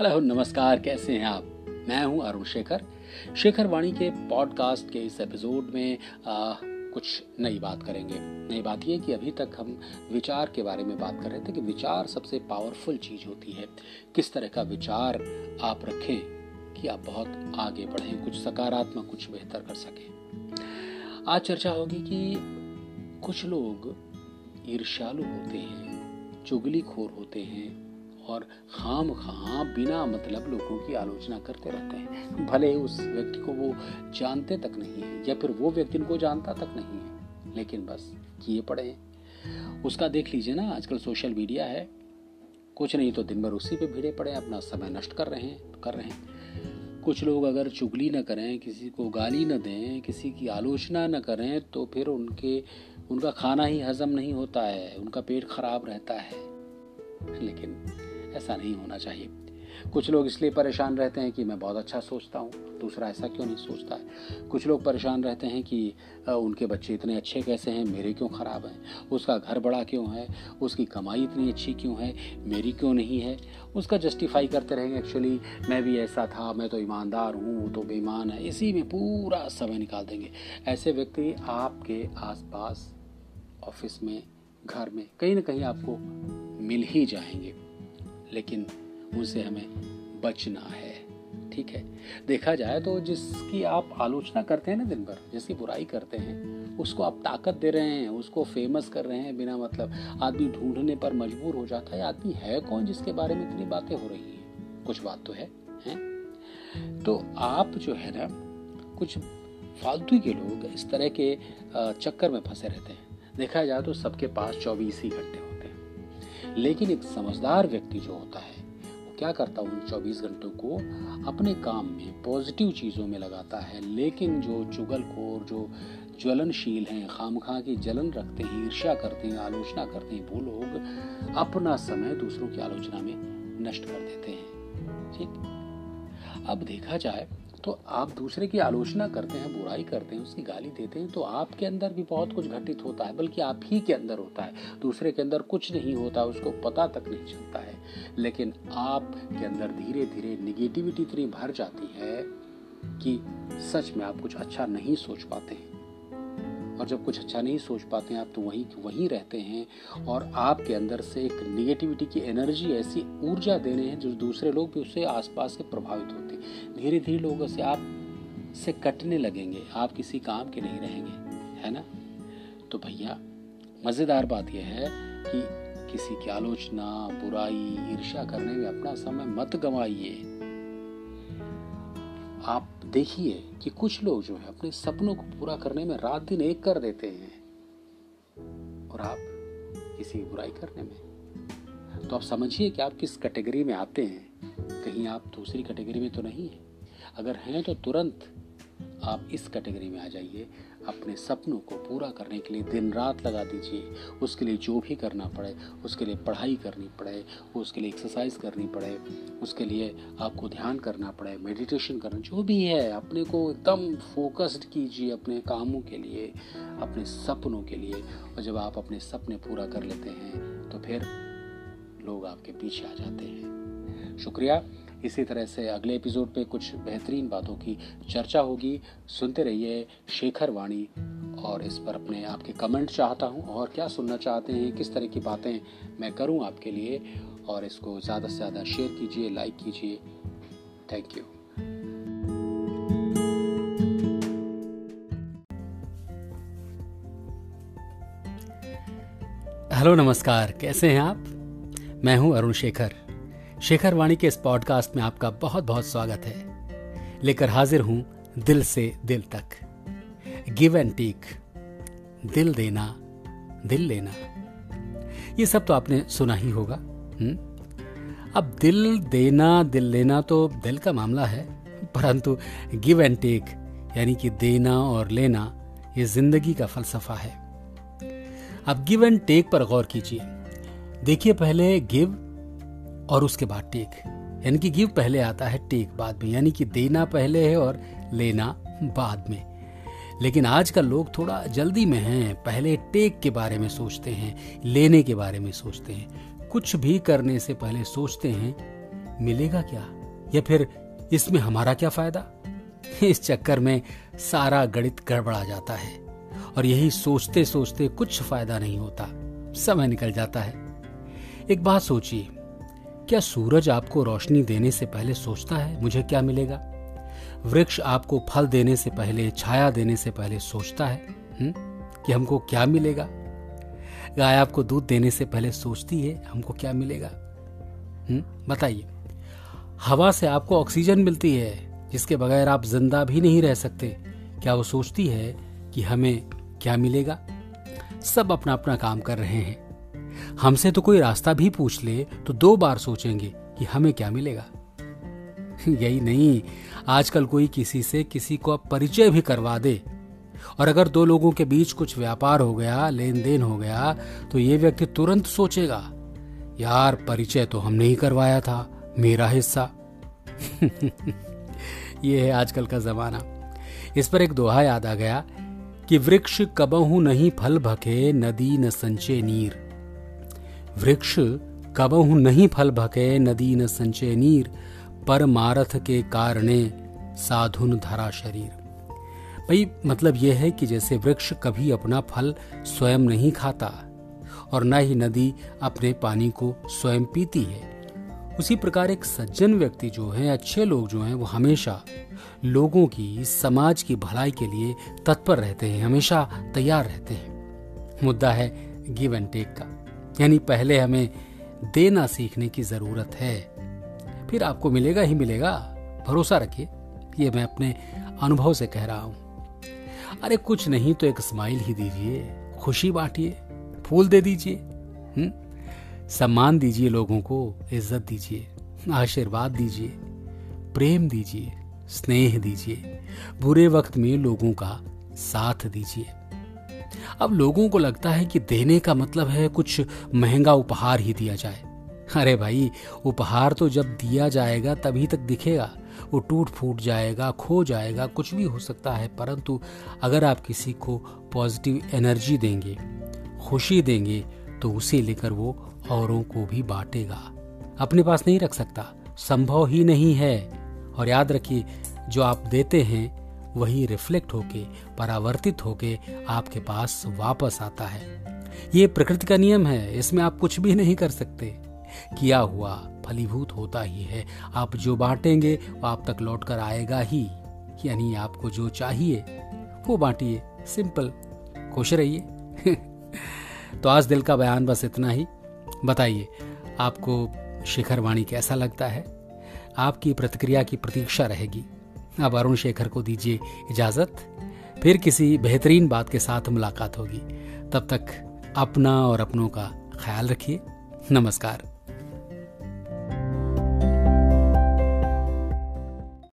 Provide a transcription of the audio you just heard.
Hello नमस्कार कैसे हैं आप? मैं हूँ अरुण शेखर। शेखर वाणी के पॉडकास्ट के इस एपिसोड में आ, कुछ नई बात करेंगे। नई बात यह कि अभी तक हम विचार के बारे में बात कर रहे थे कि विचार सबसे पावरफुल चीज़ होती है। किस तरह का विचार आप रखें कि आप बहुत आगे बढ़ें कुछ सकारात्मक कुछ बेहतर कर सकें। आज चर्चा होगी कि कुछ लोग ईर्ष्यालु होते हैं चुगलीखोर होते हैं और खाम खा बिना मतलब लोगों की आलोचना करते रहते हैं। भले उस व्यक्ति को वो जानते तक नहीं है, या फिर वो व्यक्ति उनको जानता तक नहीं है, लेकिन बस किए पड़े हैं। उसका देख लीजिए ना, आजकल सोशल मीडिया है। कुछ नहीं तो दिन भर उसी पे भिड़े पड़े अपना समय नष्ट कर रहे हैं, कर रहे हैं। कुछ लोग अगर चुगली न करें, किसी को गाली न दें, किसी की आलोचना न करें तो फिर उनके, उनका खाना ही हजम नहीं होता है, उनका पेट खराब रहता है। लेकिन ऐसा नहीं होना चाहिए। कुछ लोग इसलिए परेशान रहते हैं कि मैं बहुत अच्छा सोचता हूँ, दूसरा ऐसा क्यों नहीं सोचता है? कुछ लोग परेशान रहते हैं कि उनके बच्चे इतने अच्छे कैसे हैं, मेरे क्यों ख़राब हैं? उसका घर बड़ा क्यों है? उसकी कमाई इतनी अच्छी क्यों है? मेरी क्यों नहीं है? उसका जस्टिफाई करते रहेंगे, एक्चुअली मैं भी ऐसा था, मैं तो ईमानदार हूँ, वो तो बेईमान है। इसी में पूरा समय निकाल देंगे। ऐसे व्यक्ति आपके आसपास, ऑफ़िस में, घर में, कहीं ना कहीं आपको मिल ही जाएँगे। लेकिन उनसे हमें बचना है, ठीक है? देखा जाए तो जिसकी आप आलोचना करते हैं ना दिन भर, जिसकी बुराई करते हैं, उसको आप ताकत दे रहे हैं, उसको फ़ेमस कर रहे हैं बिना मतलब आदमी ढूँढने पर मजबूर हो जाता है आदमी है कौन जिसके बारे में इतनी बातें हो रही हैं? कुछ बात तो है, हैं? तो आप जो है ना, कुछ फालतू के लोग इस तरह के चक्कर में फंसे रहते हैं। देखा जाए तो सबके पास चौबीस ही घंटे लेकिन एक समझदार व्यक्ति जो होता है, वो क्या करता है, उन चौबीस घंटों को अपने काम में पॉजिटिव चीज़ों में लगाता है। लेकिन जो चुगलखोर जो ज्वलनशील हैं खाम खा की जलन रखते हैं, ईर्ष्या करते हैं, आलोचना करते हैं, वो लोग अपना समय दूसरों की आलोचना में नष्ट कर देते हैं। ठीक? अब देखा जाए तो आप दूसरे की आलोचना करते हैं, बुराई करते हैं, उसकी गाली देते हैं तो आपके अंदर भी बहुत कुछ घटित होता है, बल्कि आप ही के अंदर होता है। दूसरे के अंदर कुछ नहीं होता, उसको पता तक नहीं चलता है। लेकिन आपके अंदर धीरे धीरे निगेटिविटी इतनी भर जाती है कि सच में आप कुछ अच्छा नहीं सोच पाते हैं। और जब कुछ अच्छा नहीं सोच पाते हैं, आप तो वहीं वहीं रहते हैं और आपके अंदर से एक निगेटिविटी की एनर्जी ऐसी ऊर्जा देने हैं, जो दूसरे लोग भी उससे आसपास से प्रभावित होते हैं। धीरे धीरे लोगों से आप, से कटने लगेंगे। आप किसी काम के नहीं रहेंगे, है ना? तो भैया, मज़ेदार बात यह है कि किसी की आलोचना, बुराई, ईर्ष्या करने में अपना समय मत गंवाइए। आप देखिए कि कुछ लोग जो है अपने सपनों को पूरा करने में रात दिन एक कर देते हैं। और आप किसी की बुराई करने में? तो आप समझिए कि आप किस कैटेगरी में आते हैं। कहीं आप दूसरी कैटेगरी में तो नहीं हैं। अगर हैं तो तुरंत आप इस कैटेगरी में आ जाइए। अपने सपनों को पूरा करने के लिए दिन रात लगा दीजिए। उसके लिए जो भी करना पड़े, उसके लिए पढ़ाई करनी पड़े, उसके लिए एक्सरसाइज करनी पड़े, उसके लिए आपको ध्यान करना पड़े मेडिटेशन करना, जो भी है, अपने को एकदम फोकस्ड कीजिए अपने कामों के लिए, अपने सपनों के लिए। और जब आप अपने सपने पूरा कर लेते हैं तो फिर लोग आपके पीछे आ जाते हैं। शुक्रिया। इसी तरह से अगले एपिसोड पे कुछ बेहतरीन बातों की चर्चा होगी। सुनते रहिए शेखर वाणी और इस पर अपने आपके कमेंट चाहता हूँ और क्या सुनना चाहते हैं, किस तरह की बातें मैं करूँ आपके लिए। और इसको ज़्यादा से ज़्यादा शेयर कीजिए, लाइक कीजिए। Thank you. हेलो, नमस्कार। कैसे हैं आप? मैं हूँ अरुण शेखर। शेखर वाणी के इस पॉडकास्ट में आपका बहुत बहुत स्वागत है। लेकर हाजिर हूँ दिल से दिल तक। गिव एंड टेक दिल देना, दिल लेना। ये सब तो आपने सुना ही होगा? हम्म? अब दिल देना, दिल लेना तो दिल का मामला है, परंतु गिव एंड टेक यानी कि देना और लेना, ये ज़िंदगी का फलसफा है। अब गिव एंड टेक पर गौर कीजिए। देखिए पहले गिव और उसके बाद टेक। यानी कि गिव पहले आता है टेक बाद में, यानी कि देना पहले है और लेना बाद में। लेकिन आज का लोग थोड़ा जल्दी में हैं, पहले टेक के बारे में सोचते हैं, लेने के बारे में सोचते हैं। कुछ भी करने से पहले सोचते हैं, मिलेगा क्या? या फिर इसमें हमारा क्या फ़ायदा? इस चक्कर में सारा गणित गड़बड़ा जाता है और यही सोचते सोचते कुछ फ़ायदा नहीं होता। समय निकल जाता है। एक बात सोचिए क्या सूरज आपको रोशनी देने से पहले सोचता है? मुझे क्या मिलेगा? वृक्ष आपको फल देने से पहले, छाया देने से पहले सोचता है हुँ? कि हमको क्या मिलेगा? गाय आपको दूध देने से पहले सोचती है, हमको क्या मिलेगा? बताइए। हवा से आपको ऑक्सीजन मिलती है, जिसके बगैर आप ज़िंदा भी नहीं रह सकते। क्या वो सोचती है कि हमें क्या मिलेगा? सब अपना अपना काम कर रहे हैं। हमसे तो कोई रास्ता भी पूछ ले तो दो बार सोचेंगे कि हमें क्या मिलेगा। यही नहीं, आजकल कोई किसी से किसी को परिचय भी करवा दे। और अगर दो लोगों के बीच कुछ व्यापार हो गया लेन देन हो गया तो ये व्यक्ति तुरंत सोचेगा, यार, परिचय तो हमने ही करवाया था, मेरा हिस्सा। ये है आजकल का जमाना। इस पर एक दोहा याद आ गया कि वृक्ष कबहू नहीं फल भके नदी न संचे नीर। वृक्ष कबहू नहीं फल भके, नदी न संचय नीर, पर मारथ के कारणे साधुन धरा शरीर। भाई मतलब यह है कि जैसे वृक्ष कभी अपना फल स्वयं नहीं खाता, और न ही नदी अपने पानी को स्वयं पीती है। उसी प्रकार एक सज्जन व्यक्ति जो है, अच्छे लोग जो हैं, वो हमेशा लोगों की, समाज की भलाई के लिए तत्पर रहते हैं, हमेशा तैयार रहते हैं। मुद्दा है गिव एंड टेक का। यानी पहले हमें देना सीखने की ज़रूरत है। फिर आपको मिलेगा ही मिलेगा। भरोसा रखिए, ये मैं अपने अनुभव से कह रहा हूँ। अरे कुछ नहीं तो एक स्माइल ही दीजिए, खुशी बांटिए, फूल दे दीजिए हम्म? सम्मान दीजिए लोगों को, इज़्ज़त दीजिए, आशीर्वाद दीजिए, प्रेम दीजिए, स्नेह दीजिए, बुरे वक्त में लोगों का साथ दीजिए। अब लोगों को लगता है कि देने का मतलब है कुछ महँगा उपहार ही दिया जाए। अरे भाई, उपहार तो जब दिया जाएगा तभी तक दिखेगा। वो टूट फूट जाएगा, खो जाएगा, कुछ भी हो सकता है, परंतु अगर आप किसी को पॉजिटिव एनर्जी देंगे, खुशी देंगे तो उसे लेकर वो औरों को भी बांटेगा। अपने पास नहीं रख सकता, संभव ही नहीं है। और याद रखिए, जो आप देते हैं वही रिफ्लेक्ट होके, परावर्तित होके आपके पास वापस आता है। ये प्रकृति का नियम है, इसमें आप कुछ भी नहीं कर सकते। किया हुआ फलीभूत होता ही है। आप जो बांटेंगे, वो आप तक लौट कर आएगा ही। यानी आपको जो चाहिए, वो बांटिए। सिंपल खुश रहिए। तो आज दिल का बयान बस इतना ही। बताइए, आपको शिखर वाणी कैसा लगता है? आपकी प्रतिक्रिया की प्रतीक्षा रहेगी। अब अरुण शेखर को दीजिए इजाज़त। फिर किसी बेहतरीन बात के साथ मुलाकात होगी। तब तक अपना और अपनों का ख्याल रखिए। नमस्कार।